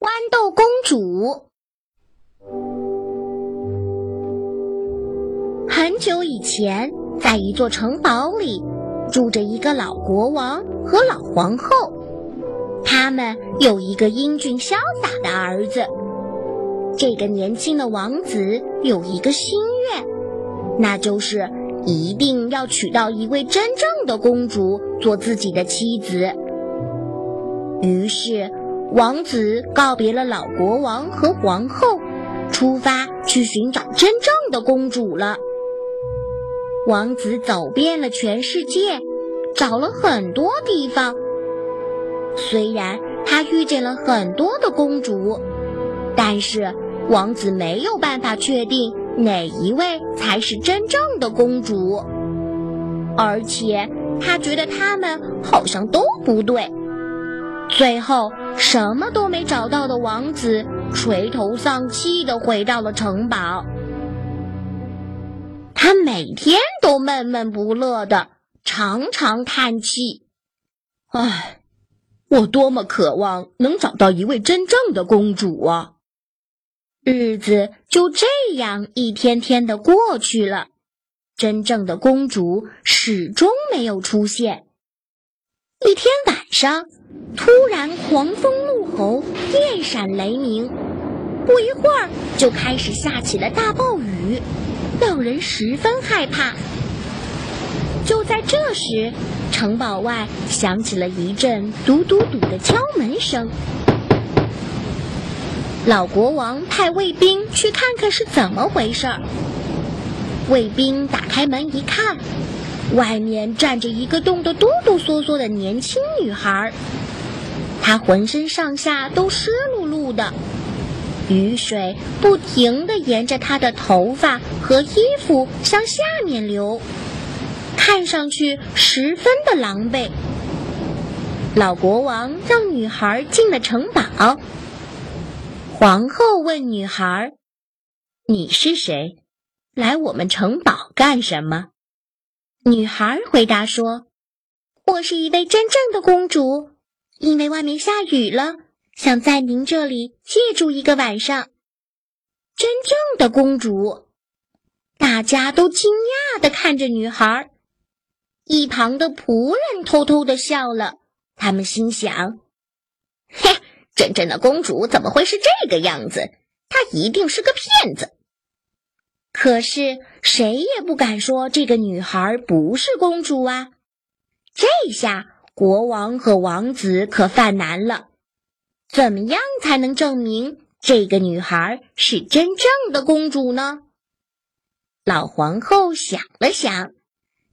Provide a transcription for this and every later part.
豌豆公主。很久以前，在一座城堡里，住着一个老国王和老皇后。他们有一个英俊潇洒的儿子。这个年轻的王子有一个心愿，那就是一定要娶到一位真正的公主做自己的妻子。于是。王子告别了老国王和皇后，出发去寻找真正的公主了。王子走遍了全世界，找了很多地方。虽然他遇见了很多的公主，但是王子没有办法确定哪一位才是真正的公主，而且他觉得他们好像都不对。最后，什么都没找到的王子垂头丧气的回到了城堡。他每天都闷闷不乐的，常常叹气：“唉，我多么渴望能找到一位真正的公主啊！”日子就这样一天天的过去了，真正的公主始终没有出现。一天晚上。突然，狂风怒吼，电闪雷鸣，不一会儿就开始下起了大暴雨，让人十分害怕。就在这时，城堡外响起了一阵嘟嘟嘟的敲门声。老国王派卫兵去看看是怎么回事儿。卫兵打开门一看，外面站着一个冻得哆哆嗦嗦的年轻女孩。她浑身上下都湿漉漉的，雨水不停地沿着她的头发和衣服向下面流，看上去十分的狼狈。老国王让女孩进了城堡。皇后问女孩：“你是谁？来我们城堡干什么？”女孩回答说：“我是一位真正的公主。”因为外面下雨了，想在您这里借住一个晚上。真正的公主，大家都惊讶地看着女孩。一旁的仆人偷偷地笑了，他们心想：“嘿，真正的公主怎么会是这个样子？她一定是个骗子。”可是谁也不敢说这个女孩不是公主啊！这下。国王和王子可犯难了，怎么样才能证明这个女孩是真正的公主呢？老皇后想了想，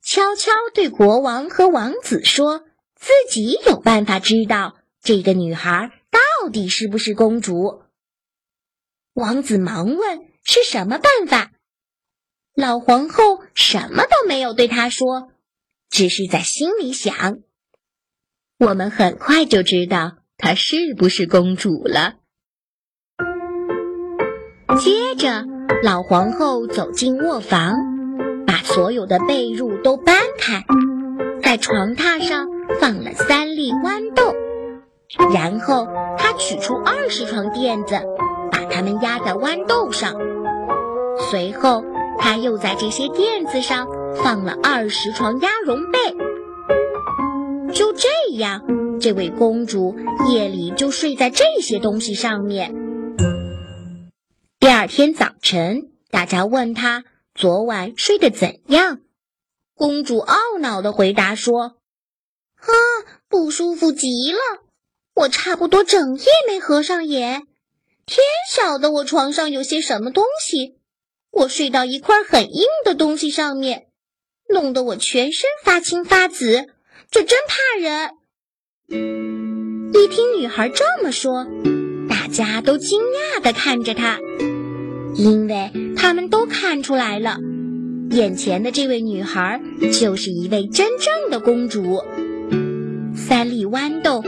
悄悄对国王和王子说：“自己有办法知道这个女孩到底是不是公主。”王子忙问：“是什么办法？”老皇后什么都没有对他说，只是在心里想。我们很快就知道她是不是公主了。接着，老皇后走进卧房，把所有的被褥都搬开，在床榻上放了三粒豌豆，然后她取出二十床垫子，把它们压在豌豆上。随后，她又在这些垫子上放了二十床鸭绒被。就这样，这位公主夜里就睡在这些东西上面。第二天早晨，大家问她昨晚睡得怎样，公主懊恼地回答说：“啊，不舒服极了！我差不多整夜没合上眼，天晓得我床上有些什么东西。我睡到一块很硬的东西上面，弄得我全身发青发紫。”这真怕人！一听女孩这么说，大家都惊讶地看着她，因为他们都看出来了，眼前的这位女孩就是一位真正的公主。三粒豌豆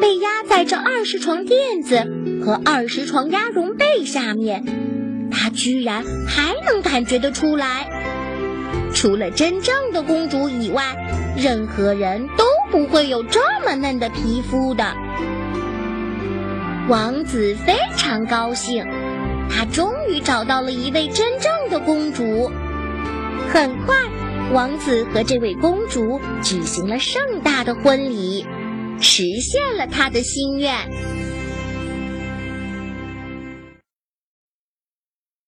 被压在这二十床垫子和二十床鸭绒被下面，她居然还能感觉得出来。除了真正的公主以外，任何人都不会有这么嫩的皮肤的。王子非常高兴，他终于找到了一位真正的公主。很快，王子和这位公主举行了盛大的婚礼，实现了他的心愿。